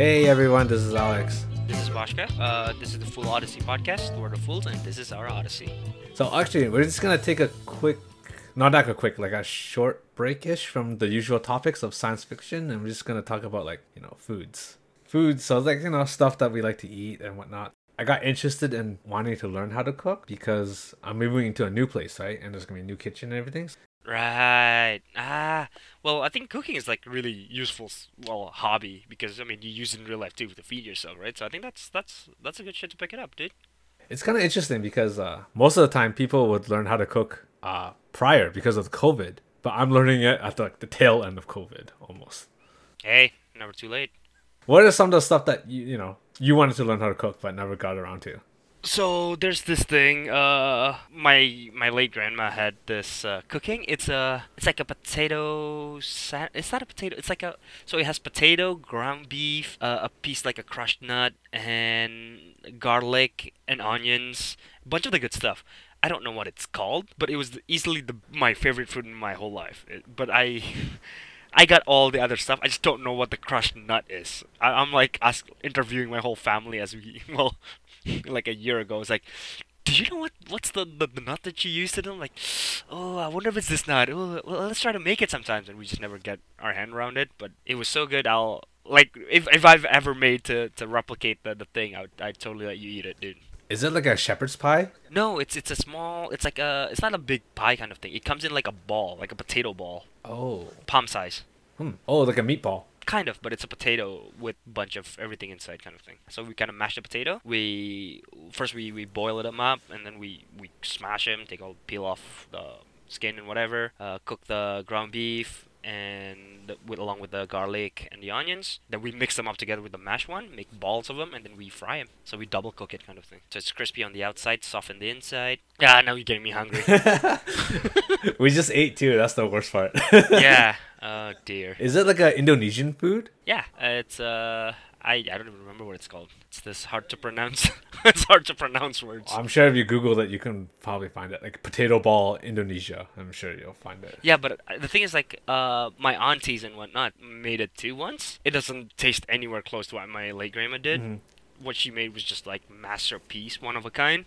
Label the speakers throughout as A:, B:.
A: Hey everyone, this is Alex.
B: This is Bashka. Uh, this is the Full Odyssey podcast. We're the Fools, and this is our Odyssey.
A: So actually, we're just gonna take a quick, not like a quick, like a short break-ish from the usual topics of science fiction, and we're just gonna talk about like you know foods, foods. So like you know stuff that we like to eat and whatnot. I got interested in wanting to learn how to cook because I'm moving into a new place, right? And there's gonna be a new kitchen and everything.
B: Right. Ah. Well, I think cooking is like really useful, well, hobby because I mean you use it in real life too to feed yourself, right? So I think that's that's that's a good shit to pick it up, dude.
A: It's kind of interesting because uh, most of the time people would learn how to cook uh, prior because of COVID, but I'm learning it at the, like, the tail end of COVID almost.
B: Hey, never too late.
A: What are some of the stuff that you you know you wanted to learn how to cook but never got around to?
B: So there's this thing. Uh, my my late grandma had this uh, cooking. It's a it's like a potato. Sa- it's not a potato. It's like a so it has potato, ground beef, uh, a piece like a crushed nut, and garlic and onions. A bunch of the good stuff. I don't know what it's called, but it was easily the my favorite food in my whole life. It- but I. I got all the other stuff. I just don't know what the crushed nut is. I, I'm like ask, interviewing my whole family as we well, like a year ago. I was like, do you know what what's the, the, the nut that you used? And I'm like, oh, I wonder if it's this nut. Oh, well, let's try to make it sometimes, and we just never get our hand around it. But it was so good. I'll like if if I've ever made to, to replicate the, the thing, I would I totally let you eat it, dude.
A: Is it like a shepherd's pie?
B: No, it's it's a small. It's like a. It's not a big pie kind of thing. It comes in like a ball, like a potato ball,
A: Oh,
B: palm size.
A: hmm. oh, like a meatball.
B: Kind of but it's a potato with bunch of everything inside kind of thing. So we kind of mash the potato. We first we, we boil it up and then we we smash them take all peel off the skin and whatever uh, cook the ground beef and the- with along with the garlic and the onions. Then we mix them up together with the mashed one make balls of them and then we fry them so we double cook it kind of thing. So it's crispy on the outside soft on the inside. Yeah now you're getting me hungry.
A: We just ate too. That's the worst part.
B: yeah oh dear
A: Is it like a Indonesian food?
B: Yeah, it's uh, I I don't even remember what it's called. It's this hard to pronounce. it's hard to pronounce words.
A: I'm sure if you Google it, you can probably find it. Like potato ball Indonesia. I'm sure you'll find it.
B: Yeah, but uh, the thing is, like, uh, my aunties and whatnot made it too once. It doesn't taste anywhere close to what my late grandma did.
A: Mhm.
B: What she made was just like masterpiece, one of a kind.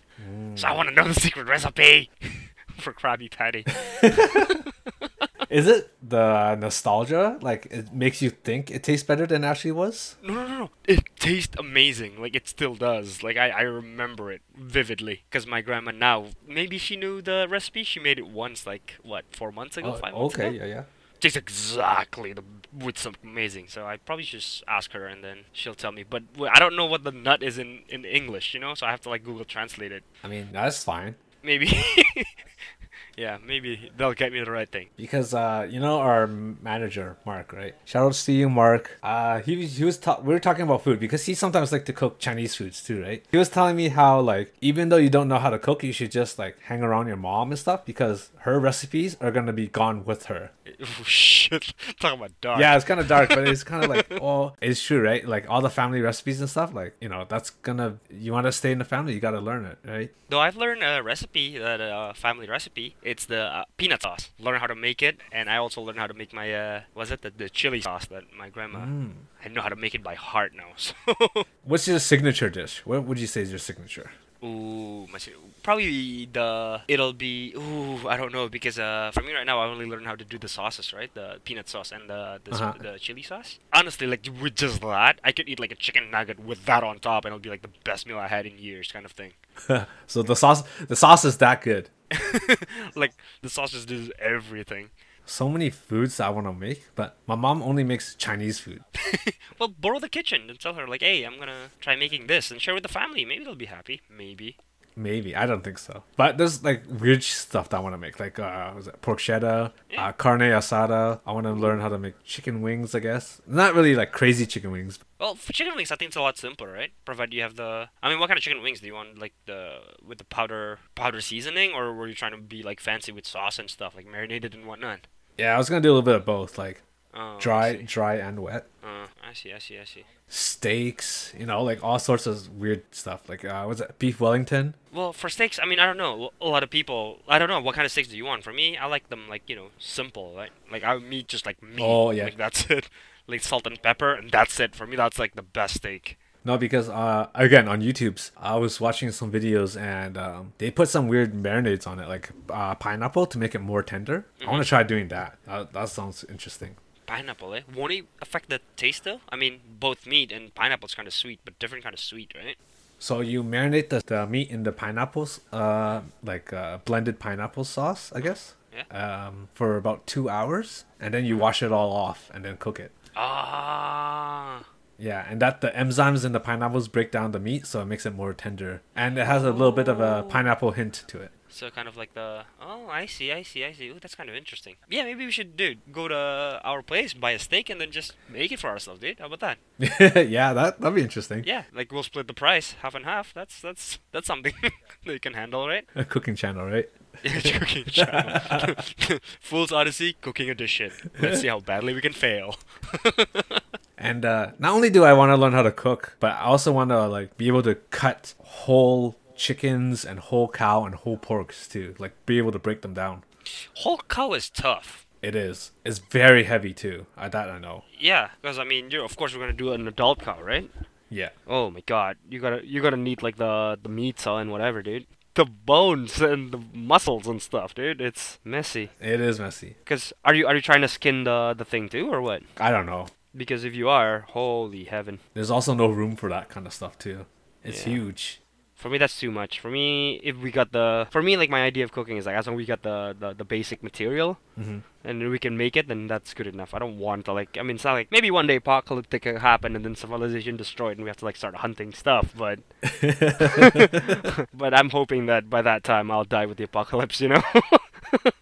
B: So I want to know the secret recipe for Krabby Patty.
A: Is it the nostalgia? Like it makes you think it tastes better than it actually was?
B: No, no, no, no. It tastes amazing. Like it still does. Like I, I remember it vividly. Cause my grandma now, maybe she knew the recipe. She made it once, like what, four months ago,
A: Oh,
B: five months
A: okay,
B: ago.
A: Okay, yeah, yeah.
B: Tastes exactly the with something amazing. So I probably should just ask her and then she'll tell me. But I don't know what the nut is in in English, you know. So I have to like Google Translate it.
A: I mean, that's fine.
B: Maybe. yeah, maybe they'll get me the right thing.
A: because uh you know our manager mark right shout out to you mark uh he, was- he was ta- we were talking about food because he sometimes like to cook chinese foods too right he was telling me how like even though you don't know how to cook you should just like hang around your mom and stuff because her recipes are gonna be gone with her
B: Oh shit! Talking about dark.
A: yeah it's kind of dark but it's kind of like oh it's true right like all the family recipes and stuff like you know that's gonna you want to stay in the family you gotta learn it right
B: Though I've learned a recipe, that uh, family recipe. It's the uh, peanut sauce. Learn how to make it, and I also learned how to make my uh, was it the, the chili sauce that my grandma.
A: Mm.
B: I know how to make it by heart now. So,
A: what's your signature dish what would you say is your signature
B: ooh, my, probably the it'll be ooh I don't know because uh for me right now I only learned how to do the sauces right the peanut sauce and the the,
A: Uh-huh.
B: the chili sauce. Honestly, like with just that, I could eat like a chicken nugget with that on top, and it'll be like the best meal I had in years, kind of thing.
A: so the sauce the sauce is that good
B: like the sauce just does everything.
A: so many foods I want to make, but my mom only makes Chinese food.
B: Well, borrow the kitchen and tell her like, "Hey, I'm gonna try making this and share with the family. Maybe they'll be happy. Maybe."
A: Maybe I don't think so, but there's like weird stuff that I want to make, like uh, was it pork cheddar, uh, carne asada. I want to learn how to make chicken wings. I guess not really like crazy chicken wings.
B: Well, for chicken wings, I think it's a lot simpler, right? Provided you have the. I mean, what kind of chicken wings do you want? Like the with the powder powder seasoning, or were you trying to be like fancy with sauce and stuff, like marinated and whatnot?
A: Yeah, I was gonna do a little bit of both, like
B: Oh,
A: dry, dry and wet.
B: Uh, I see. I see. I see.
A: Steaks, you know, like all sorts of weird stuff. Like uh, was it beef Wellington?
B: Well, for steaks, I mean, I don't know. A lot of people, I don't know what kind of steaks do you want. For me, I like them like you know simple, right? Like I meat just like meat.
A: Oh, yeah.
B: Like that's it. like salt and pepper, and that's it for me. That's like the best steak.
A: No, because uh, again on YouTube's, I was watching some videos and um, they put some weird marinades on it, like uh, pineapple to make it more tender. I want to try doing that. that. That sounds interesting.
B: Pineapple, eh? Won't it affect the taste though? I mean, both meat and pineapple is kind of sweet, but different kind of sweet, right?
A: So you marinate the, the meat in the pineapples, uh, like uh, blended pineapple sauce, I guess,
B: Yeah.
A: um, for about two hours, and then you wash it all off and then cook it.
B: Ah.
A: Yeah, and that the enzymes in the pineapples break down the meat, so it makes it more tender, and it has a little bit of a
B: Oh.
A: pineapple hint to it.
B: So kind of like the oh I see I see I see Ooh, that's kind of interesting. Yeah, maybe we should dude go to our place buy a steak and then just make it for ourselves, dude. How about that?
A: yeah, that that'd be interesting.
B: Yeah, like we'll split the price half and half. That's that's that's something that they can handle, right?
A: A cooking channel, right?
B: Yeah, cooking channel. Fool's Odyssey, cooking edition. Let's see how badly we can fail.
A: And uh, not only do I want to learn how to cook, but I also want to like be able to cut whole chickens and whole cow and whole porks too. Like be able to break them down.
B: Whole cow is tough.
A: It is. It's very heavy too. I that I know.
B: Yeah, because I mean, you're of course we're gonna do an adult cow, right?
A: Yeah.
B: Oh my god, you gotta you gotta need like the the meat saw and whatever, dude. The bones and the muscles and stuff, dude. It's messy.
A: It is messy.
B: Cause are you are you trying to skin the the thing too or what?
A: I don't know.
B: Because if you are, holy heaven.
A: There's also no room for that kind of stuff too. It's
B: Yeah.
A: huge.
B: For me, that's too much. For me, if we got the, for me, like my idea of cooking is like as long as we got the the, the basic material
A: hmm
B: and we can make it, then that's good enough. I don't want to like, I mean, it's not like maybe one day apocalyptic can happen and then civilization destroyed and we have to like start hunting stuff, but but I'm hoping that by that time I'll die with the apocalypse, you know?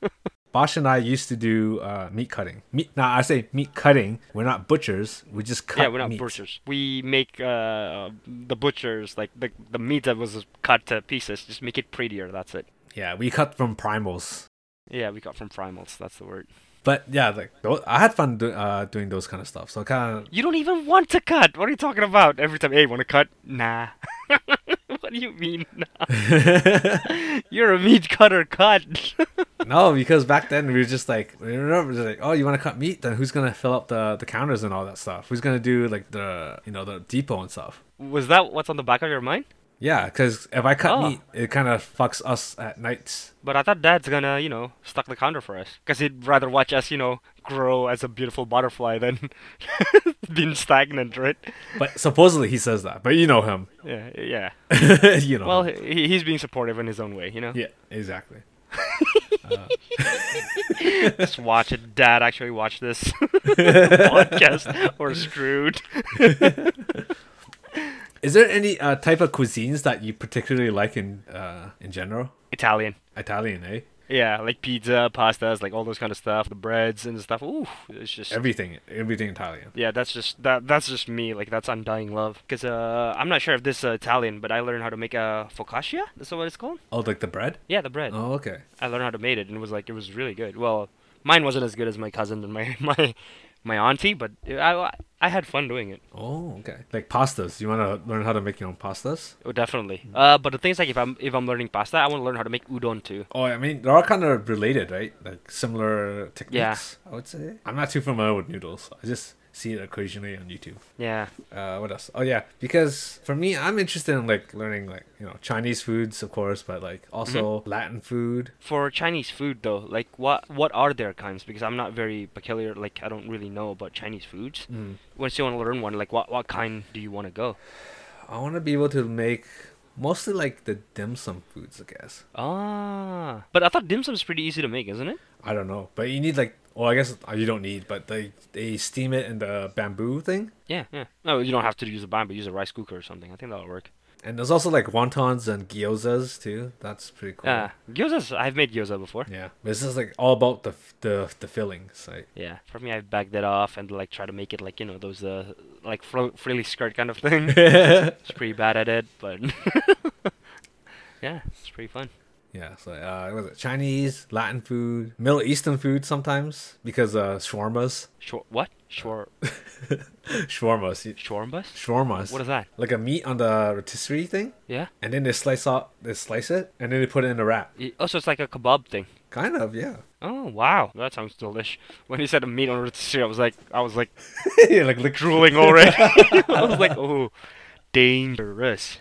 A: Bosch and I used to do uh, meat cutting. Meat. Now I say meat cutting. We're not butchers. We just cut.
B: yeah, we're not
A: meat.
B: butchers. We make uh, the butchers like the the meat that was cut to pieces, just make it prettier. That's it.
A: Yeah, we cut from primals.
B: Yeah, we cut from primals. That's the word.
A: But yeah, like I had fun do, uh, doing those kind of stuff. So kind of
B: You don't even want to cut. What are you talking about? Every time, hey, want to cut? Nah. what do you mean? You're a meat cutter. Cut.
A: no, because back then we were just like, we remember just like, oh, you want to cut meat? Then who's gonna fill up the the counters and all that stuff? Who's gonna do like the you know the depot and stuff?
B: Was that what's on the back of your mind?
A: Yeah, because if I cut
B: Oh.
A: meat, it kind of fucks us at nights.
B: But I thought Dad's gonna, you know, stock the counter for us. Cause he'd rather watch us, you know, grow as a beautiful butterfly than being stagnant, right?
A: But supposedly he says that. But you know him.
B: Yeah, yeah.
A: you know.
B: Well, he, he's being supportive in his own way, you know.
A: yeah, exactly. Uh.
B: Just watch it. Dad actually watch this podcast or screwed.
A: Is there any uh, type of cuisines that you particularly like in uh, in general?
B: Italian.
A: Italian, eh?
B: Yeah, like pizza, pastas, like all those kind of stuff, the breads and stuff. Ooh, it's just
A: Everything, everything Italian.
B: yeah, that's just that that's just me. Like that's undying love. Cause uh, I'm not sure if this is uh, Italian, but I learned how to make a focaccia. Is that what it's called?
A: Oh, like the bread?
B: Yeah, the bread.
A: Oh, okay.
B: I learned how to make it, and it was like it was really good. Well, mine wasn't as good as my cousin and my my my auntie, but I I had fun doing it.
A: Oh, okay. Like pastas. You want to learn how to make your own pastas?
B: Oh, definitely. Uh, but the thing is, like, if I'm if I'm learning pasta, I want to learn how to make udon too.
A: Oh, I mean, they're all kind of related, right? Like similar techniques, Yeah. I would say. I'm not too familiar with noodles. I just see it occasionally on YouTube.
B: Yeah.
A: Uh, what else? Oh, yeah. Because for me, I'm interested in like learning like, you know, Chinese foods, of course, but like also Latin food.
B: For Chinese food though, like what what are their kinds? Because I'm not very peculiar. Like I don't really know about Chinese foods.
A: Mm.
B: Once you want to learn one, like what what kind do you want to go?
A: I want to be able to make mostly like the dim sum foods, I guess.
B: Ah, but I thought dim sum is pretty easy to make, isn't it?
A: I don't know, but you need like, well, I guess uh, you don't need, but they they steam it in the bamboo thing,
B: Yeah, yeah. No, you don't have to use a bamboo. Use a rice cooker or something. I think that'll work.
A: and there's also like wontons and gyozas too. That's pretty cool.
B: Yeah, gyozas. I've made gyoza before.
A: Yeah, but this is like all about the the the fillings. Like,
B: Yeah, for me, I bagged that off and like try to make it like you know those uh like fro- frilly skirt kind of thing. It's pretty bad at it, but yeah, it's pretty fun.
A: Yeah, so uh, was it Chinese, Latin food, Middle Eastern food sometimes because uh shawarmas,
B: Shor what? Shor
A: shawarmas,
B: shawarmas?
A: shawarmas.
B: What is that?
A: like a meat on the rotisserie thing,
B: Yeah.
A: and then they slice out, they slice it, and then they put it in a wrap.
B: Oh, so it's like a kebab thing.
A: Kind of, yeah.
B: Oh wow, that sounds delish. When he said a meat on rotisserie, I was like, I was like
A: yeah, like lick
B: drooling already. I was like, oh, dangerous.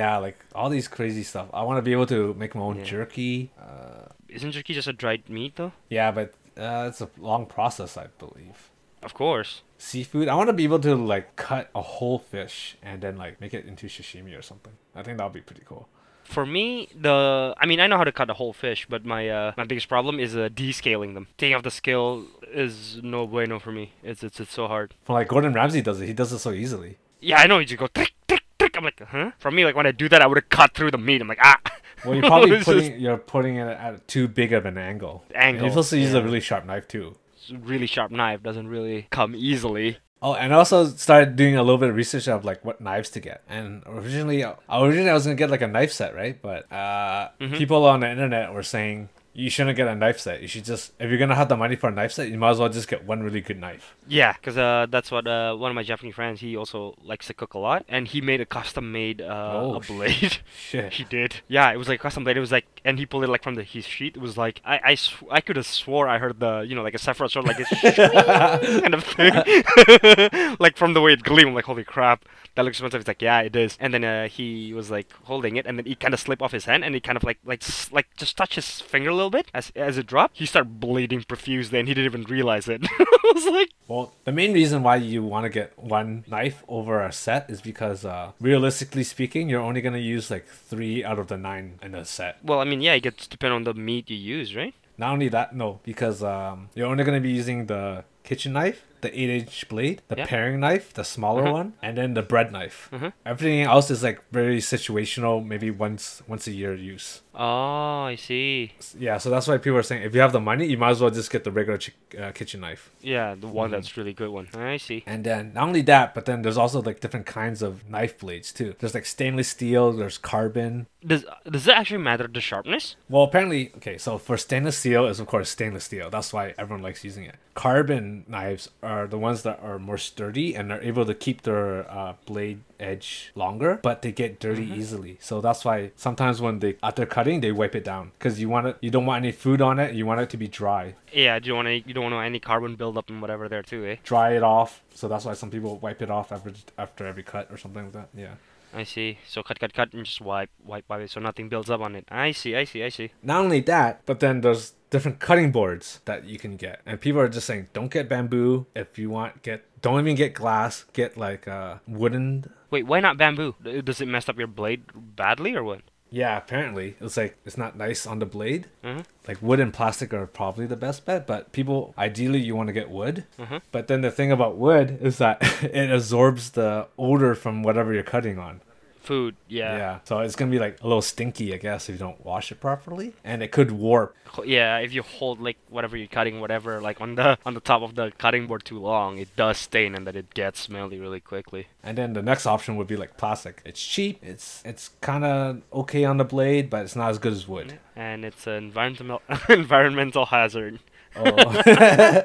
A: Yeah, like all these crazy stuff. I want to be able to make my own
B: Yeah.
A: jerky. Uh,
B: Isn't jerky just a dried meat though?
A: yeah, but uh, it's a long process, I believe.
B: Of course.
A: Seafood. I want to be able to like cut a whole fish and then like make it into sashimi or something. I think that would be pretty cool.
B: For me, the I mean, I know how to cut a whole fish, but my uh, my biggest problem is uh, descaling them. Taking off the scale is no bueno for me. It's it's it's so hard.
A: For like Gordon Ramsay does it. He does it so easily.
B: Yeah, I know you just go trick. I'm like, huh? For me, like when I do that, I would have cut through the meat. I'm like, ah.
A: Well, you're probably
B: It's just
A: putting you're putting it at too big of an angle. And
B: Angle,
A: you're supposed to use a really sharp knife too.
B: really sharp knife doesn't really come easily.
A: Oh, and I also started doing a little bit of research of like what knives to get. And originally, originally I was gonna get like a knife set, right? But uh,
B: Mhm.
A: people on the internet were saying you shouldn't get a knife set. You should just if you're gonna have the money for a knife set, you might as well just get one really good knife.
B: Yeah, because uh, that's what uh, one of my Japanese friends. He also likes to cook a lot, and he made a custom-made uh,
A: Oh,
B: a blade.
A: Shit.
B: he did. Yeah, it was like custom blade. It was like, and he pulled it like from the his sheet. It was like I I, sw- I could have swore I heard the you know like a Sephiroth sword like this kind of thing, like from the way it gleamed. I'm like holy crap, that looks expensive. He's like yeah, it is. And then uh, he was like holding it, and then he kind of slipped off his hand, and he kind of like like s- like just touched his finger a little bit as as it dropped. He started bleeding profusely, and he didn't even realize it. I was like.
A: Well, the main reason why you want to get one knife over a set is because, uh, realistically speaking, you're only gonna use like three out of the nine in a set.
B: Well, I mean, yeah, it gets depend on the meat you use, right?
A: Not only that, no, because um, you're only gonna be using the kitchen knife, the eight-inch blade, the
B: Yeah.
A: paring knife, the smaller
B: Mhm.
A: one, and then the bread knife.
B: Mhm.
A: Everything else is like very situational, maybe once once a year use.
B: Oh, I see.
A: Yeah, so that's why people are saying if you have the money, you might as well just get the regular chi- uh, kitchen knife.
B: Yeah, the one
A: Mhm.
B: that's really good one. I see.
A: And then not only that, but then there's also like different kinds of knife blades too. There's like stainless steel, there's carbon.
B: Does does it actually matter the sharpness?
A: Well, apparently, okay, so for stainless steel is of course stainless steel. That's why everyone likes using it. Carbon knives are the ones that are more sturdy and are able to keep their uh, blade edge longer, but they get dirty
B: Mhm.
A: easily. So that's why sometimes when they after cutting, they wipe it down because you want it. You don't want any food on it. You want it to be dry.
B: Yeah, do you want to? You don't want any carbon buildup and whatever there too, eh?
A: Dry it off. So that's why some people wipe it off after after every cut or something like that. Yeah.
B: I see. So cut, cut, cut, and just wipe, wipe, wipe it, so nothing builds up on it. I see, I see, I see.
A: Not only that, but then there's different cutting boards that you can get, and people are just saying, don't get bamboo. If you want, get don't even get glass. Get like uh, wooden.
B: Wait, why not bamboo? Does it mess up your blade badly or what?
A: Yeah, apparently it's like it's not nice on the blade.
B: Uh-huh.
A: Like wood and plastic are probably the best bet, but people ideally you want to get wood.
B: Uh-huh.
A: But then the thing about wood is that it absorbs the odor from whatever you're cutting on.
B: Food, yeah.
A: yeah. So it's gonna be like a little stinky, I guess, if you don't wash it properly, and it could warp.
B: Yeah, if you hold like whatever you're cutting, whatever, like on the on the top of the cutting board too long, it does stain and that it gets smelly really quickly.
A: And then the next option would be like plastic. It's cheap. It's it's kind of okay on the blade, but it's not as good as wood.
B: And it's an environmental environmental hazard.
A: Oh.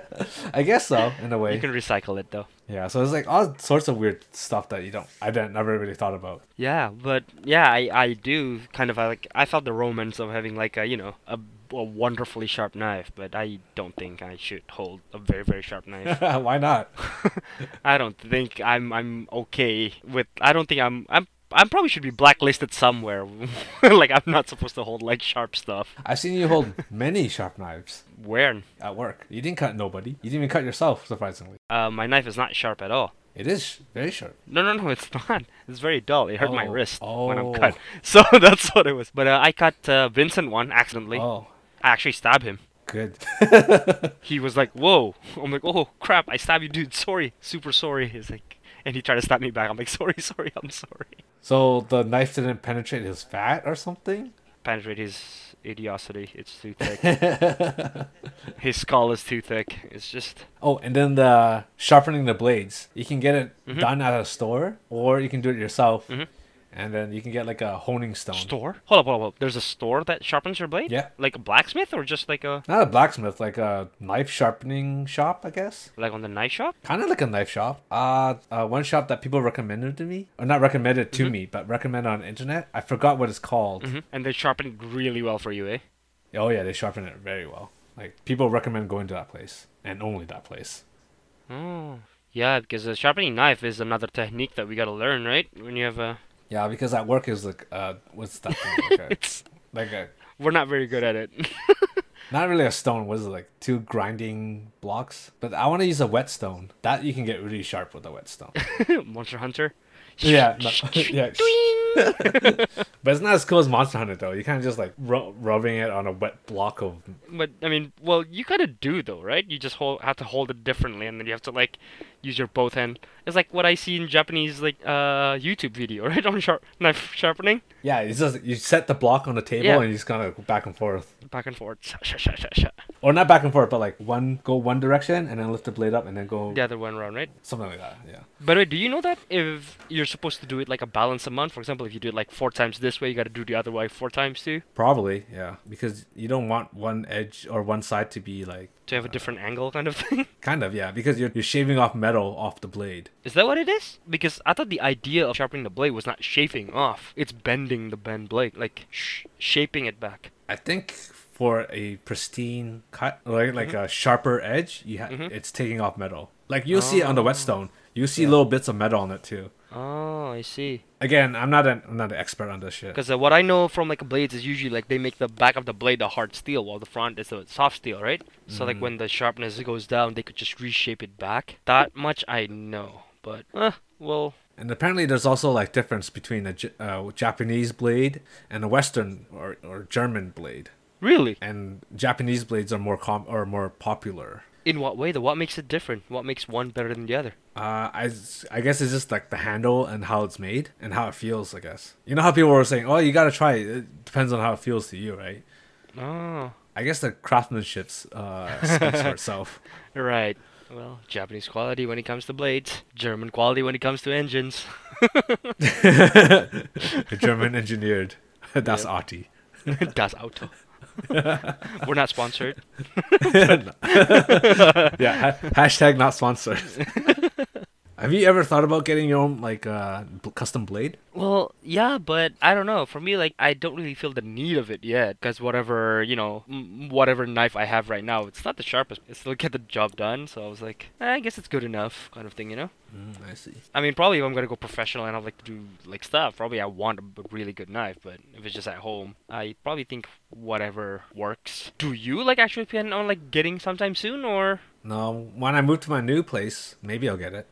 A: I guess so in a way.
B: You can recycle it though.
A: Yeah. So it's like all sorts of weird stuff that you don't. I didn't never really thought about.
B: Yeah, but yeah, I, I do kind of like I felt the romance of having like a you know a, a wonderfully sharp knife, but I don't think I should hold a very very sharp knife.
A: Why not?
B: I don't think I'm I'm okay with. I don't think I'm I'm. I probably should be blacklisted somewhere. like I'm not supposed to hold like sharp stuff.
A: I've seen you hold many sharp knives
B: Where?
A: at work. You didn't cut nobody. You didn't even cut yourself, surprisingly.
B: Uh, my knife is not sharp at all.
A: It is very sharp.
B: No, no, no, it's not. It's very dull. It hurt my wrist Oh, when I'm
A: oh.
B: cut. So that's what it was. But uh, I cut uh, Vincent one accidentally.
A: Oh,
B: I actually stabbed him.
A: good.
B: he was like, "Whoa!" I'm like, "Oh crap! I stabbed you, dude. Sorry, super sorry." He's like, and he tried to stab me back. I'm like, "Sorry, sorry, I'm sorry."
A: So the knife didn't penetrate his fat or something.
B: Penetrate his idiosity. It's too thick. his skull is too thick. It's just
A: Oh, and then the sharpening the blades. You can get it
B: Mhm.
A: done at a store, or you can do it yourself.
B: Mhm.
A: And then you can get like a honing stone.
B: store. Hold up, hold up, hold up. There's a store that sharpens your blade.
A: Yeah.
B: Like a blacksmith or just like a
A: Not a blacksmith, like a knife sharpening shop, I guess.
B: like on the knife shop.
A: Kind of like a knife shop. Uh, uh, one shop that people recommended to me, or not recommended to
B: Mhm.
A: me, but recommended on internet. I forgot what it's called.
B: hmm And they sharpen it really well for you, eh?
A: Oh yeah, they sharpen it very well. Like people recommend going to that place and only that place.
B: Oh. Yeah, because a sharpening knife is another technique that we gotta learn, right? When you have a,
A: Yeah, because at work is like uh, what's that thing? Like a, like a
B: we're not very good at it.
A: not really a stone. What is it like? Two grinding blocks. But I want to use a whetstone. That you can get really sharp with a whetstone.
B: Monster Hunter.
A: yeah, no, yeah. but it's not as cool as Monster Hunter though. You kind of just like ru- rubbing it on a wet block of.
B: But I mean, well, you kind of do though, right? You just hold, have to hold it differently, and then you have to like use your both hand. It's like what I see in Japanese like uh YouTube video, right? On sharp knife sharpening,
A: Yeah, it's just you set the block on the table
B: Yeah.
A: and you just kind of go back and forth,
B: back and forth. Sha, sha, sha,
A: or not back and forth, but like one go one direction and then lift the blade up and then go
B: The other one around, right?
A: something like that. Yeah.
B: By the way, do you know that if you're supposed to do it like a balance amount, for example, if you do it like four times this way, you got to do the other way four times too,
A: Probably, yeah, because you don't want one edge or one side to be like
B: to have a different angle, kind of thing.
A: kind of yeah, because you're you're shaving off metal off the blade.
B: Is that what it is? Because I thought the idea of sharpening the blade was not shaving off; it's bending the bend blade, like sh- shaping it back.
A: I think for a pristine cut, like like a sharper edge, you ha-
B: Mhm.
A: it's taking off metal. Like you'll see it on the whetstone, you see little bits of metal on it too.
B: Oh, I see.
A: Again, I'm not an I'm not an expert on this shit.
B: Because uh, what I know from like blades is usually like they make the back of the blade the hard steel, while the front is the soft steel, right? So like
A: Mhm.
B: when the sharpness goes down, they could just reshape it back. That much I know, but uh, well,
A: And apparently, there's also like difference between a J- uh, Japanese blade and a Western or, or German blade.
B: really,
A: And Japanese blades are more com- or more popular.
B: In what way? Though, what makes it different? What makes one better than the other?
A: Uh, I, I guess it's just like the handle and how it's made and how it feels. I guess you know how people were saying, "Oh, you gotta try it." It depends on how it feels to you, right?
B: Oh,
A: I guess the craftsmanship uh, speaks for itself.
B: right. Well, Japanese quality when it comes to blades, German quality when it comes to engines.
A: German engineered. That's. Artie.
B: das Auto. We're not sponsored.
A: yeah. Ha- hashtag not sponsored. Have you ever thought about getting your own like uh, custom blade?
B: Well, yeah, but I don't know. For me, like, I don't really feel the need of it yet. Because whatever, you know, m- whatever knife I have right now, it's not the sharpest. It still get the job done. So I was like, eh, I guess it's good enough, kind of thing, you know.
A: Mm, I see.
B: I mean, probably if I'm gonna go professional and I like to do like stuff, probably I want a really good knife. But if it's just at home, I probably think whatever works. Do you like actually plan on like getting sometime soon, or
A: No, when I move to my new place, maybe I'll get it.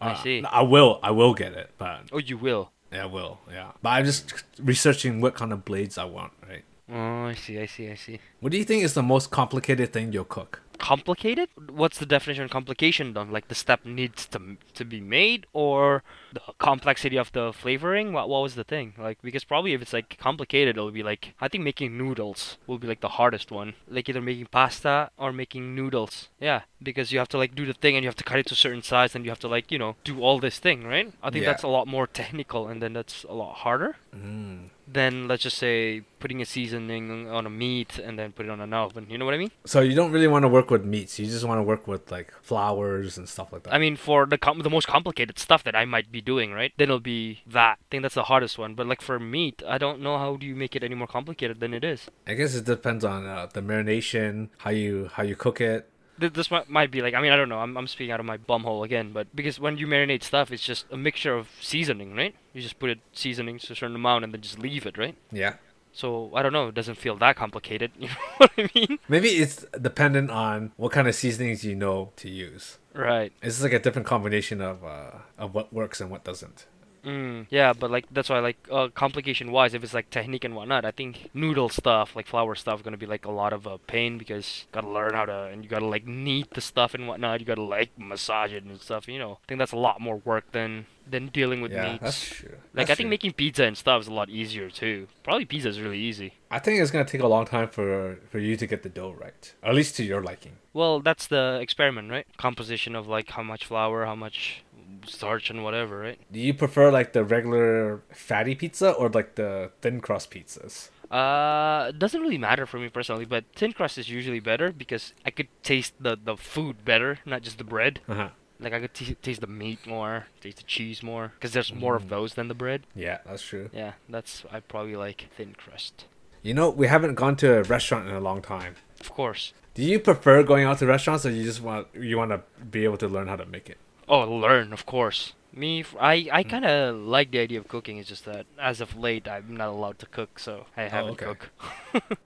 B: I
A: uh,
B: see.
A: I will. I will get it. But
B: oh, you will?
A: yeah, I will. Yeah. But I'm just researching what kind of blades I want. Right.
B: Oh, I see, I see, I see.
A: What do you think is the most complicated thing you'll cook?
B: Complicated? What's the definition of complication then? Like the step needs to to be made or the complexity of the flavoring? What what was the thing? Like because probably if it's like complicated it'll be like I think making noodles will be like the hardest one. Like either making pasta or making noodles. Yeah, because you have to like do the thing and you have to cut it to a certain size and you have to like, you know, do all this thing, right? I think
A: Yeah.
B: that's a lot more technical and then that's a lot harder
A: Mm.
B: Than let's just say putting a seasoning on a meat and then put it on an oven. You know what I mean?
A: So you don't really want to work with meats. You just want to work with like flours and stuff like that.
B: I mean, for the com- the most complicated stuff that I might be doing, right? Then it'll be that. I think that's the hardest one. But like for meat, I don't know how do you make it any more complicated than it is.
A: I guess it depends on uh, the marination, how you how you cook it.
B: Th- This might, might be like I mean I don't know I'm I'm speaking out of my bumhole again but because when you marinate stuff it's just a mixture of seasoning right you just put it seasonings to a certain amount and then just leave it right
A: Yeah.
B: so I don't know it doesn't feel that complicated you know what I mean
A: Maybe it's dependent on what kind of seasonings you know to use.
B: right
A: It's like a different combination of uh, of what works and what doesn't.
B: Mm, yeah, but like that's why like uh, complication wise, if it's like technique and whatnot, I think noodle stuff like flour stuff gonna be like a lot of uh, pain because gotta learn how to and you gotta like knead the stuff and whatnot. You gotta like massage it and stuff. You know, I think that's a lot more work than than dealing with
A: yeah,
B: meats.
A: that's true.
B: like
A: That's
B: I think
A: true.
B: making pizza and stuff is a lot easier too. Probably pizza is really easy.
A: I think it's gonna take a long time for for you to get the dough right, at least to your liking.
B: Well, that's the experiment, right? Composition of like how much flour, how much starch and whatever, right?
A: Do you prefer like the regular fatty pizza or like the thin crust pizzas?
B: Uh, it doesn't really matter for me personally, but thin crust is usually better because I could taste the, the food better, not just the bread.
A: Uh huh.
B: Like I could t- taste the meat more, taste the cheese more, because there's more of
A: Mm.
B: those than the bread.
A: Yeah, that's true.
B: Yeah, that's I probably like thin crust.
A: You know, we haven't gone to a restaurant in a long time.
B: Of course.
A: Do you prefer going out to restaurants, or you just want you want to be able to learn how to make it?
B: Oh, learn, of course. Me, I,
A: Mm.
B: kind of like the idea of cooking. It's just that as of late, I'm not allowed to cook, so I haven't
A: okay.
B: cook.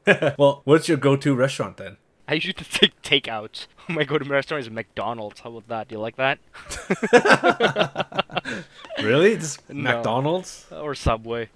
A: well, what's your go-to restaurant then?
B: I usually take takeouts. My go-to restaurant is McDonald's. How about that? Do you like that?
A: Really? Just
B: No.
A: McDonald's?
B: or Subway?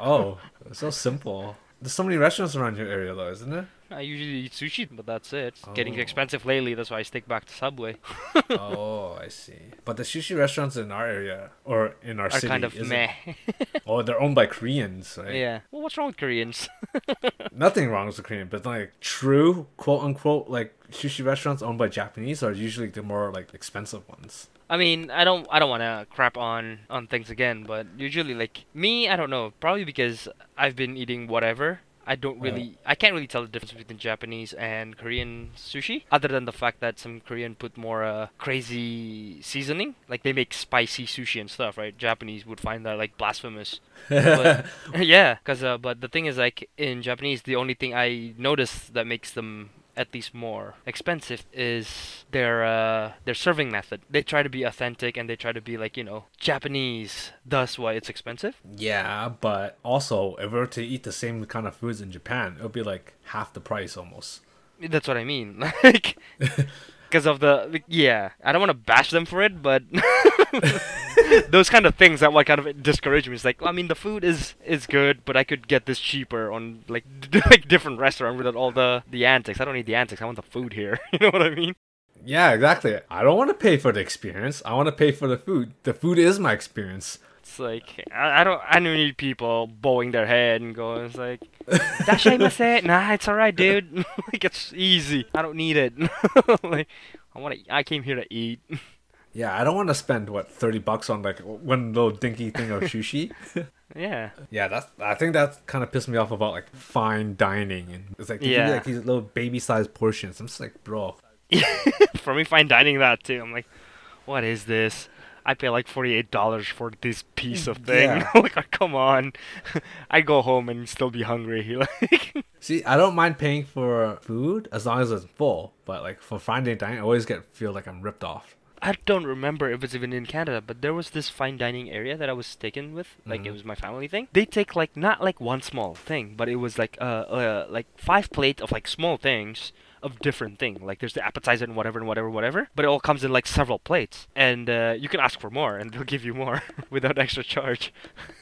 A: Oh, so simple. There's so many restaurants around your area, though, isn't there?
B: I usually eat sushi, but that's it. It's getting
A: Oh.
B: expensive lately. That's why I stick back to Subway.
A: oh, I see. But the sushi restaurants in our area or in our
B: Are
A: city,
B: kind of meh.
A: Oh, they're owned by Koreans, right?
B: yeah. Well, what's wrong with Koreans?
A: Nothing wrong with the Korean, but like true quote unquote like sushi restaurants owned by Japanese are usually the more like expensive ones.
B: I mean, I don't, I don't want to crap on on things again, but usually, like me, I don't know. Probably because I've been eating whatever. I don't really, I can't really tell the difference between Japanese and Korean sushi, other than the fact that some Korean put more uh, crazy seasoning. Like they make spicy sushi and stuff, right? Japanese would find that like blasphemous. But- yeah, cause uh, but the thing is like in Japanese, the only thing I notice that makes them at least more expensive is their uh, their serving method. They try to be authentic and they try to be like you know Japanese. Thus, why it's expensive.
A: yeah, but also if we were to eat the same kind of foods in Japan, it would be like half the price almost.
B: That's what I mean. Like, because of the yeah. I don't want to bash them for it, but those kind of things that what kind of discourage me. It's like I mean the food is is good, but I could get this cheaper on like d- like different restaurant without all the the antics. I don't need the antics. I want the food here. You know what I mean?
A: Yeah, exactly. I don't want to pay for the experience. I want to pay for the food. The food is my experience.
B: It's like I, I don't I don't need people bowing their head and going. It's like dashaimase. Nah, it's alright, dude. like it's easy. I don't need it. like I want to. I came here to eat.
A: Yeah, I don't want to spend what thirty bucks on like one little dinky thing of sushi.
B: Yeah.
A: yeah, that's. I think that kind of pissed me off about like fine dining and it's like they give you
B: Yeah.
A: like these little baby-sized portions. I'm just like, bro.
B: For me, fine dining that too. I'm like, what is this? I pay like forty-eight dollars for this piece of thing.
A: Yeah.
B: like, oh, come on. I go home and still be hungry. Like,
A: See, I don't mind paying for food as long as it's full, but like for fine dining, I always get feel like I'm ripped off.
B: I don't remember if it's even in Canada, but there was this fine dining area that I was taken with. Like it
A: Mhm.
B: was my family thing. They take like not like one small thing, but it was like uh, uh like five plate of like small things of different thing. Like there's the appetizer and whatever and whatever whatever, but it all comes in like several plates, and uh, you can ask for more, and they'll give you more without extra charge.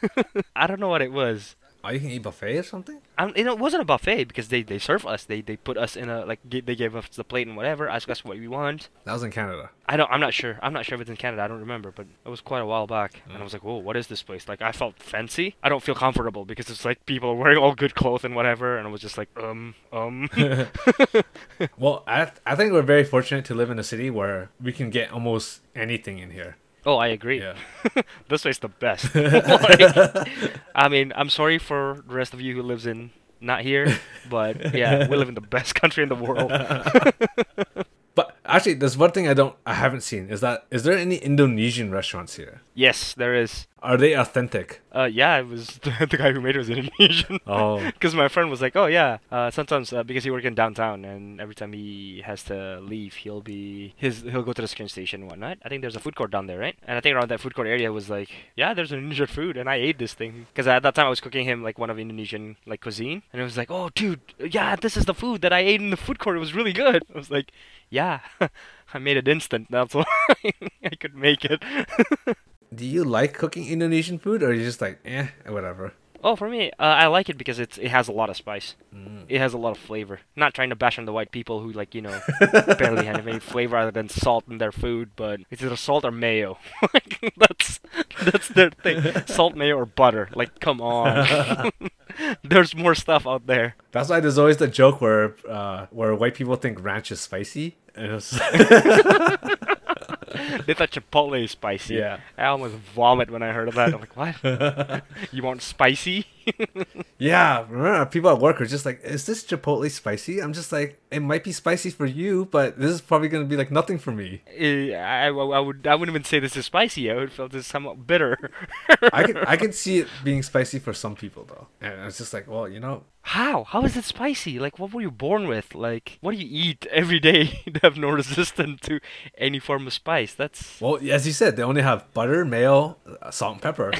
B: I don't know what it was.
A: Oh, you can eat buffet or something?
B: Um, you know, it wasn't a buffet because they, they serve us. They they put us in a like g- they gave us the plate and whatever. Ask us what we want.
A: That was in Canada.
B: I don't. I'm not sure. I'm not sure if it's in Canada. I don't remember, but it was quite a while back, and I was like, "Whoa, what is this place?" Like, I felt fancy. I don't feel comfortable because it's like people are wearing all good clothes and whatever, and I was just like, um, um.
A: Well, I I think we're very fortunate to live in a city where we can get almost anything in here.
B: Oh, I agree.
A: Yeah.
B: This place the best. Like, I mean, I'm sorry for the rest of you who lives in not here, but yeah, we live in the best country in the world.
A: But actually, there's one thing I don't, I haven't seen. Is that is there any Indonesian restaurants here?
B: yes, there is.
A: Are they authentic?
B: Uh, yeah, it was the guy who made it was Indonesian.
A: Oh,
B: Because my friend was like, "Oh yeah, uh, sometimes uh, because he works in downtown, and every time he has to leave, he'll be his he'll go to the train station and whatnot. I think there's a food court down there, right? And I think around that food court area was like, yeah, there's an Indonesian food, and I ate this thing because at that time I was cooking him like one of Indonesian like cuisine, and it was like, oh dude, yeah, this is the food that I ate in the food court. It was really good. I was like, yeah, I made it instant. That's why I could make it.
A: Do you like cooking Indonesian food, or are you just like, eh, whatever?
B: Oh, for me, uh, I like it because it's it has a lot of spice.
A: Mm.
B: It has a lot of flavor. Not trying to bash on the white people who like you know barely have any flavor other than salt in their food, but it's either salt or mayo. Like, that's that's their thing. Salt, mayo, or butter. Like, come on. There's more stuff out there.
A: That's why there's always the joke where uh, where white people think ranch is spicy, and it's
B: They thought Chipotle is spicy.
A: Yeah.
B: I almost vomit when I heard of that. I'm like, what? you want spicy?
A: Yeah, remember people at work are just like, "Is this Chipotle spicy?" I'm just like, "It might be spicy for you, but this is probably gonna be like nothing for me."
B: Eh, I, I, I would I wouldn't even say this is spicy. I would feel this is somewhat bitter.
A: I can I can see it being spicy for some people though, and it's just like, well, you know,
B: How? How is it spicy? Like, what were you born with? Like, what do you eat every day to have no resistance to any form of spice? That's
A: well, as you said, they only have butter, mayo, salt, and pepper.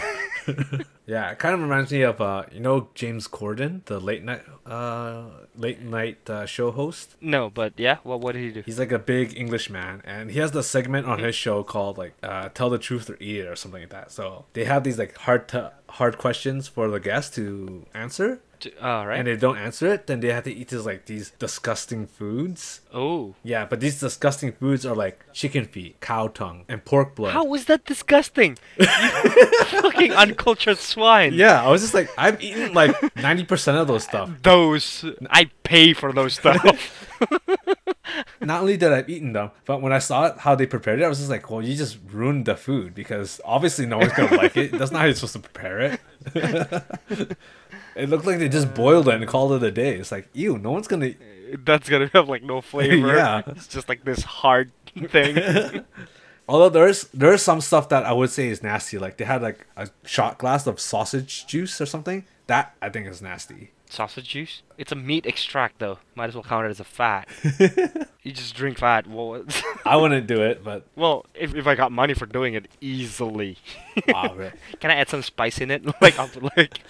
A: yeah, it kind of reminds me of uh, you know, James Corden, the late night uh late night uh, show host.
B: no, but yeah. Well, what did he do?
A: He's like a big English man, and he has the segment on his show called like uh, "Tell the Truth or Eat It" or something like that. So they have these like hard to hard questions for the guest to answer,
B: All oh, right.
A: and they don't answer it, then they have to eat these like these disgusting foods.
B: oh,
A: Yeah, but these disgusting foods are like chicken feet, cow tongue, and pork blood.
B: how is that disgusting? Fucking uncultured swine.
A: Yeah, I was just like, I've eaten like ninety percent of those stuff.
B: Those I pay for those stuff.
A: Not only did I've eaten them, but when I saw it, how they prepared it, I was just like, well, you just ruined the food because obviously no one's gonna like it. That's not how you're supposed to prepare it. It looked like they just boiled it and called it a day. It's like, ew, no one's gonna.
B: That's gonna have like no flavor.
A: Yeah.
B: It's just like this hard thing.
A: Although there's there's some stuff that I would say is nasty. Like they had like a shot glass of sausage juice or something. That I think is nasty.
B: Sausage juice? It's a meat extract though. Might as well count it as a fat. you just drink fat. Well,
A: I wouldn't do it, but
B: well, if, if I got money for doing it easily.
A: wow, right.
B: Can I add some spice in it? Like I'll put like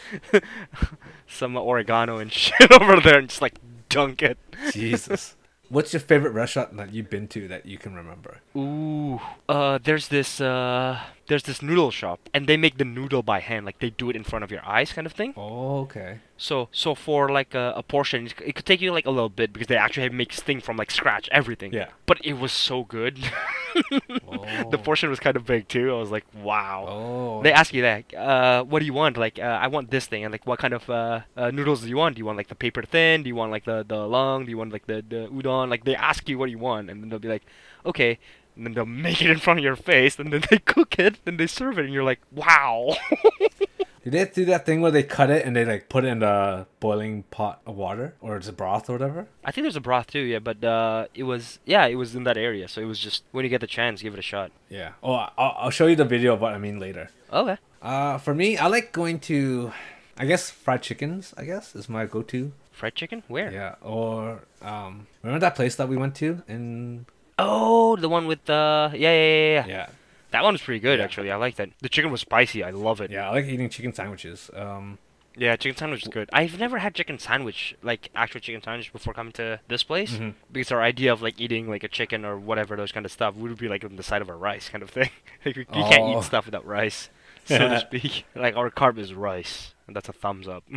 B: some oregano and shit over there and just like dunk it.
A: Jesus. What's your favorite restaurant that you've been to that you can remember?
B: Ooh. Uh there's this uh there's this noodle shop and they make the noodle by hand like they do it in front of your eyes kind of thing.
A: Oh, okay.
B: So so for like a, a portion, it could take you like a little bit because they actually make thing from like scratch, everything.
A: Yeah.
B: But it was so good.
A: Oh.
B: the portion was kind of big too. I was like, wow.
A: Oh.
B: They ask you that, uh, what do you want? Like, uh, I want this thing, and like, what kind of uh, uh, noodles do you want? Do you want like the paper thin? Do you want like the the long? Do you want like the the udon? Like they ask you what you want, and then they'll be like, okay. And then they'll make it in front of your face, and then they cook it, and they serve it, and you're like, wow.
A: Did they do that thing where they cut it and they like put it in a boiling pot of water or it's a broth or whatever?
B: I think there's a broth too, yeah, but uh, it was yeah, it was in that area, so it was just when you get the chance, give it a shot.
A: Yeah. Oh, I'll, I'll show you the video of what I mean later.
B: Okay.
A: Uh, for me, I like going to, I guess fried chickens. I guess is my go-to.
B: Fried chicken? Where?
A: Yeah. Or um, remember that place that we went to in?
B: Oh, the one with the yeah, yeah, yeah, yeah.
A: Yeah.
B: That one was pretty good actually. I like that. The chicken was spicy. I love it.
A: Yeah. I like eating chicken sandwiches. Um.
B: Yeah, chicken sandwich is good. I've never had chicken sandwich, like actual chicken sandwich, before coming to this place.
A: mhm.
B: Because our idea of like eating like a chicken or whatever those kind of stuff would be like on the side of a rice kind of thing. like you, you can't
A: Oh.
B: eat stuff without rice, so to speak. Like our carb is rice, and that's a thumbs up.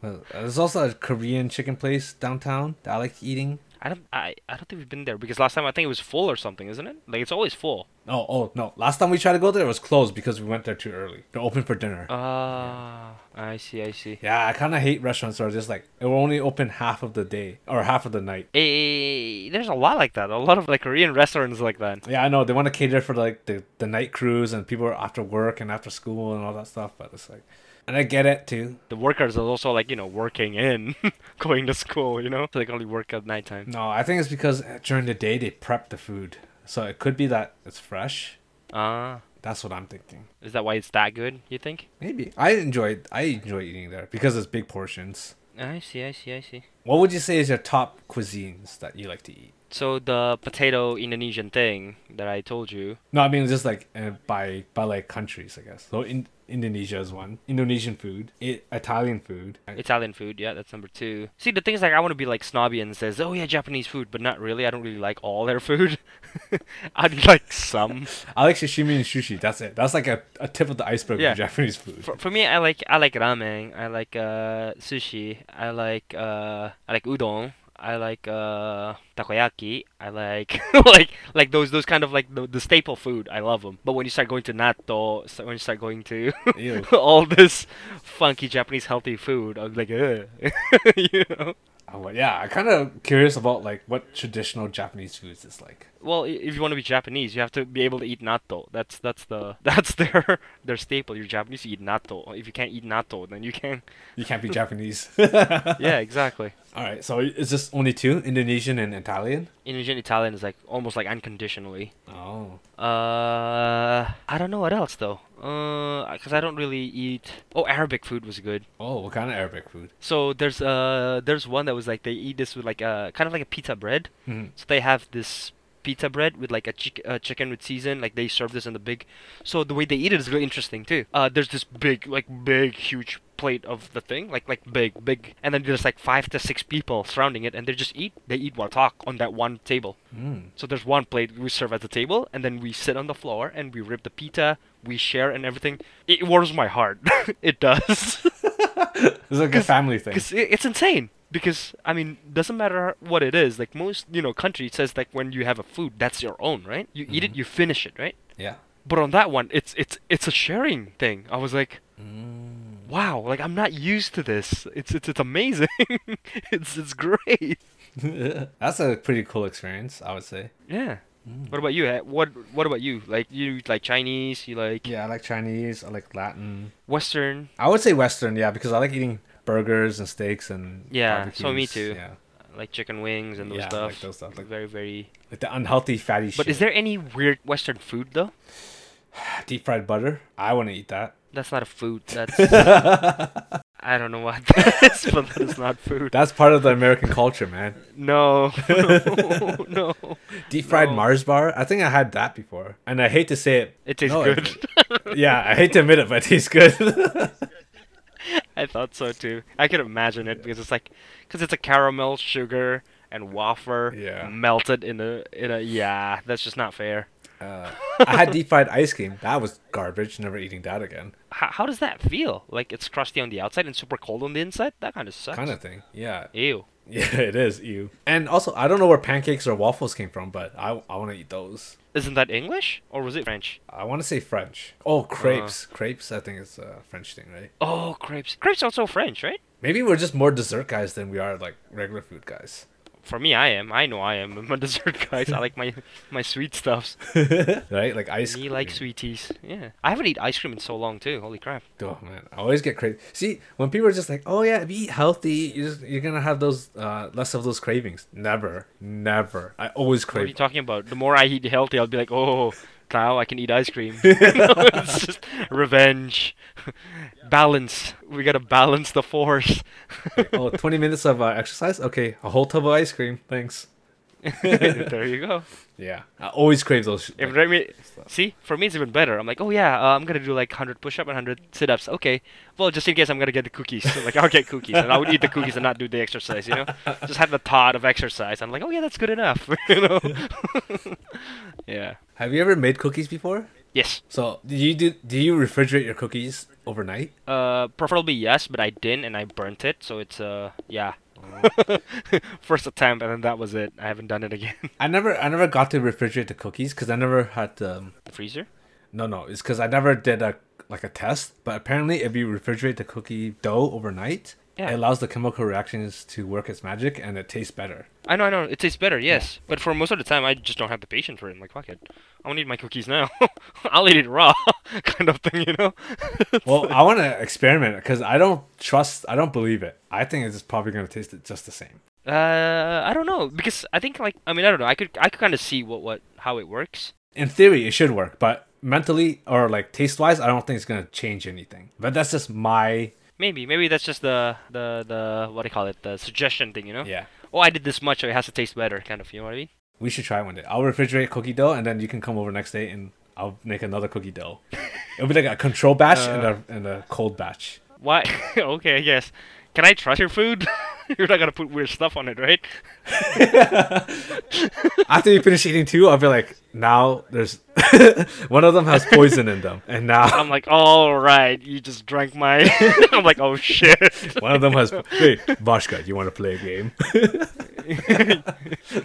A: Well, There's also a Korean chicken place downtown that I like eating.
B: I don't, I, I don't think we've been there because last time I think it was full or something, isn't it? Like it's always full.
A: Oh, oh no! Last time we tried to go there, it was closed because we went there too early. They're open for dinner.
B: Ah, I see, I see.
A: Yeah, I kind of hate restaurants that are just like it will only open half of the day or half of the night.
B: Eh, there's a lot like that. A lot of like Korean restaurants like that.
A: Yeah, I know they want to cater for like the the night crews and people are after work and after school and all that stuff, but it's like, and I get it too.
B: The workers are also like you know working in, going to school. You know, so they can only work at nighttime.
A: No, I think it's because during the day they prep the food, so it could be that it's fresh.
B: Ah,
A: That's what I'm thinking.
B: is that why it's that good? You think?
A: Maybe I enjoy I enjoy eating there because it's big portions.
B: I see, I see, I see.
A: What would you say is your top cuisines that you like to eat?
B: So the potato Indonesian thing that I told you.
A: No, I mean just like uh, by by like countries, I guess. So in Indonesia is one. Indonesian food, I- Italian food.
B: Italian food, yeah, that's number two. See, the thing is, like, I want to be like snobby and says, "Oh yeah, Japanese food," but not really. I don't really like all their food. I'd like some.
A: I like sashimi and sushi. That's it. That's like a, a tip of the iceberg
B: Yeah.
A: of Japanese food.
B: For, for me, I like I like ramen. I like uh, sushi. I like uh, I like udon. I like uh, takoyaki. I like like like those those kind of like the, the staple food. I love them. But when you start going to natto, so when you start going to all this funky Japanese healthy food, I'm like, Ugh. you know.
A: Oh, well, yeah, I'm kind of curious about like what traditional Japanese foods is like.
B: Well, if you want to be Japanese, you have to be able to eat natto. That's that's the that's their their staple. You're Japanese, you eat natto. If you can't eat natto, then you can't.
A: You can't be Japanese.
B: yeah, exactly.
A: All right, so is this only two, Indonesian and Italian?
B: Indonesian Italian is like almost like unconditionally.
A: Oh.
B: Uh, I don't know what else though. Uh, because I don't really eat. Oh, Arabic food was good.
A: Oh, what kind of Arabic food?
B: So there's uh there's one that was like they eat this with like a kind of like a pizza bread.
A: Mhm.
B: So they have this pita bread with like a chick- uh, chicken with season. Like they serve this in the big. So the way they eat it is really interesting too. Uh, there's this big like big huge plate of the thing like like big big and then there's like five to six people surrounding it and they just eat they eat while talk on that one table
A: Mm.
B: so there's one plate we serve at the table, and then we sit on the floor and we rip the pita, we share and everything. It warms my heart. it does.
A: It's like a family thing.
B: It's insane. Because I mean, doesn't matter what it is. Like most, you know, countries says like when you have a food, that's your own, right? You eat it,
A: Mhm.
B: you finish it, right?
A: Yeah.
B: But on that one, it's it's it's a sharing thing. I was like,
A: Mm.
B: wow, like I'm not used to this. It's it's it's amazing. it's it's great.
A: That's a pretty cool experience, I would say.
B: Yeah.
A: Mm.
B: What about you? What What about you? Like you like Chinese? You like
A: Yeah, I like Chinese. I like Latin.
B: Western?
A: I would say Western, yeah, because I like eating burgers and steaks and
B: Yeah, so me too.
A: Yeah,
B: like chicken wings and those
A: Yeah,
B: stuff.
A: like those stuff, like-
B: very, very.
A: like the unhealthy fatty
B: But
A: shit.
B: is there any weird Western food though?
A: deep fried butter? I want to eat that.
B: That's not a food. That's I don't know what that is, but that is not food.
A: That's part of the American culture, man.
B: No, no, no.
A: Deep fried
B: No.
A: Mars bar. I think I had that before, and I hate to say it.
B: It tastes
A: No,
B: good.
A: it- yeah, I hate to admit it, but it tastes good.
B: I thought so too. I could imagine it because it's like, because it's a caramel, sugar, and wafer
A: Yeah.
B: melted in a in a. Yeah, that's just not fair.
A: uh, I had deep fried ice cream. That was garbage. Never eating that again.
B: How, how does that feel? Like it's crusty on the outside and super cold on the inside. That kind of sucks.
A: Kind of thing. Yeah.
B: Ew.
A: Yeah, it is. Ew. And also, I don't know where pancakes or waffles came from, but I, I want to eat those.
B: Isn't that English or was it French?
A: I want to say French. Oh, crepes. Uh. crepes, I think it's a French thing, right?
B: Oh, crepes. Crepes also French, right?
A: Maybe we're just more dessert guys than we are like regular food guys.
B: For me, I am. I know I am. I'm a dessert guy. so I like my my sweet stuffs.
A: right? Like ice
B: Me
A: cream.
B: like sweeties. Yeah. I haven't eaten ice cream in so long too. Holy crap.
A: Oh man, I always get crazy. See, when people are just like, "Oh yeah, eat healthy," you just you're gonna have those uh, less of those cravings. Never, never. I always crave.
B: What are you talking about? The more I eat healthy, I'll be like, oh, now I can eat ice cream. It's just revenge. balance. We gotta balance the force.
A: oh, 20 minutes of uh, exercise. Okay, a whole tub of ice cream. Thanks.
B: there you go.
A: Yeah, I always crave those.
B: If
A: like,
B: I mean, see, for me it's even better. I'm like, oh yeah, uh, I'm gonna do like 100 push-up and 100 sit-ups. Okay, well just in case I'm gonna get the cookies. So, like I'll get cookies and I would eat the cookies and not do the exercise. You know, just have the thought of exercise. I'm like, oh yeah, that's good enough. you know. yeah.
A: have you ever made cookies before?
B: Yes.
A: So, do you do do you refrigerate your cookies overnight?
B: Uh, preferably yes, but I didn't and I burnt it. So it's uh, yeah. First attempt and then that was it. I haven't done it again.
A: I never I never got to refrigerate the cookies because I never had um
B: Freezer.
A: no no it's because I never did a like a test. But apparently, if you refrigerate the cookie dough overnight,
B: Yeah.
A: it allows the chemical reactions to work its magic and it tastes better.
B: I know, I know. It tastes better, yes. But for most of the time, I just don't have the patience for it. I'm like, fuck it. I want to eat my cookies now. I'll eat it raw, kind of thing, you know?
A: Well, I want to experiment because I don't trust, I don't believe it. I think it's probably going to taste it just the same.
B: uh, I don't know because I think like I mean I don't know. I could I could kind of see what what how it works.
A: In theory, it should work, but mentally or like taste wise, I don't think it's going to change anything. But that's just my
B: Maybe maybe that's just the the the what do you call it the suggestion thing, you know?
A: yeah.
B: Oh, I did this much, so it has to taste better, kind of. You know what I mean?
A: We should try one day. I'll refrigerate cookie dough, and then you can come over next day, and I'll make another cookie dough. It'll be like a control batch and a and a cold batch.
B: Why? okay, I guess. Can I trust your food? You're not gonna put weird stuff on it, right?
A: After you finish eating two, I'll be like, now there's one of them has poison in them, and now
B: I'm like, all right, you just drank my. I'm like, oh shit.
A: one of them has. Wait, Bashka, you want to play a game?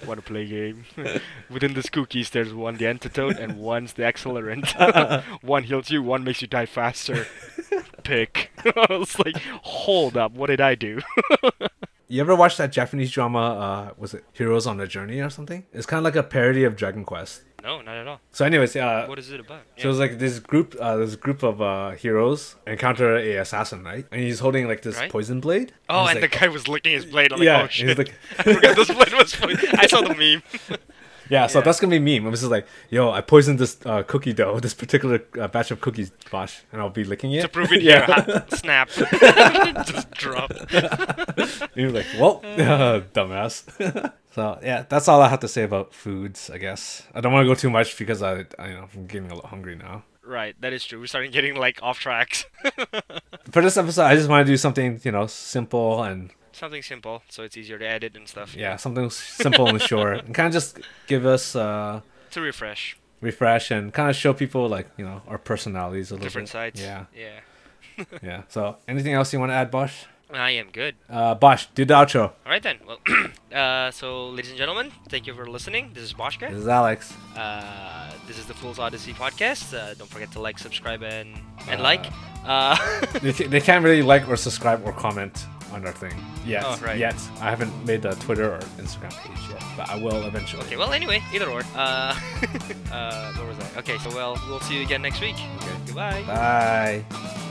B: Want to play a game? Within this cookies, there's one the antidote and one's the accelerant. one heals you, one makes you die faster. Pick. I was like, hold up, what did I do?
A: You ever watch that Japanese drama? Uh, was it Heroes on a Journey or something? It's kind of like a parody of Dragon Quest.
B: No, not at all.
A: So, anyways, yeah.
B: What is it about?
A: So it's like this group, uh, this group of uh, heroes encounter a assassin, right? And he's holding like this
B: Right.
A: poison blade.
B: Oh,
A: he's
B: and
A: like,
B: the guy was licking his blade. I'm like,
A: Yeah,
B: oh
A: he's
B: shit.
A: like-
B: I forgot this blade was. poison. I saw the meme.
A: yeah. So
B: Yeah.
A: that's gonna be meme. This is like, yo, I poisoned this uh, cookie dough, this particular uh, batch of cookies, Bosh, and I'll be licking it
B: to prove it
A: yeah.
B: ha- Snap. Just drop.
A: You're like, well, dumbass. so yeah, that's all I have to say about foods. I guess I don't want to go too much because I, I you know, I'm getting a little hungry now.
B: Right, that is true. We're starting getting like off tracks.
A: For this episode, I just want to do something, you know, simple and
B: Something simple, so it's easier to edit and stuff.
A: yeah, something simple and short, and kind of just give us uh,
B: To refresh
A: refresh and kind of show people like you know our personalities a little
B: different
A: bit.
B: sides.
A: Yeah,
B: Yeah.
A: yeah. So anything else you want to add, Bosch?
B: I am good.
A: Uh, Bosch, do the outro.
B: All right then. Well, uh, so ladies and gentlemen, thank you for listening. This is Boschka.
A: This is Alex.
B: Uh, this is the Fool's Odyssey podcast. Uh, don't forget to like, subscribe, and and
A: Uh,
B: like. Uh,
A: they, they can't really like or subscribe or comment on our thing yet.
B: Oh, right.
A: Yet I haven't made a Twitter or Instagram page yet, but I will eventually.
B: okay. Well, anyway, either or. Uh, uh, what was that? Okay. So well, we'll see you again next week.
A: Okay.
B: Goodbye.
A: Bye.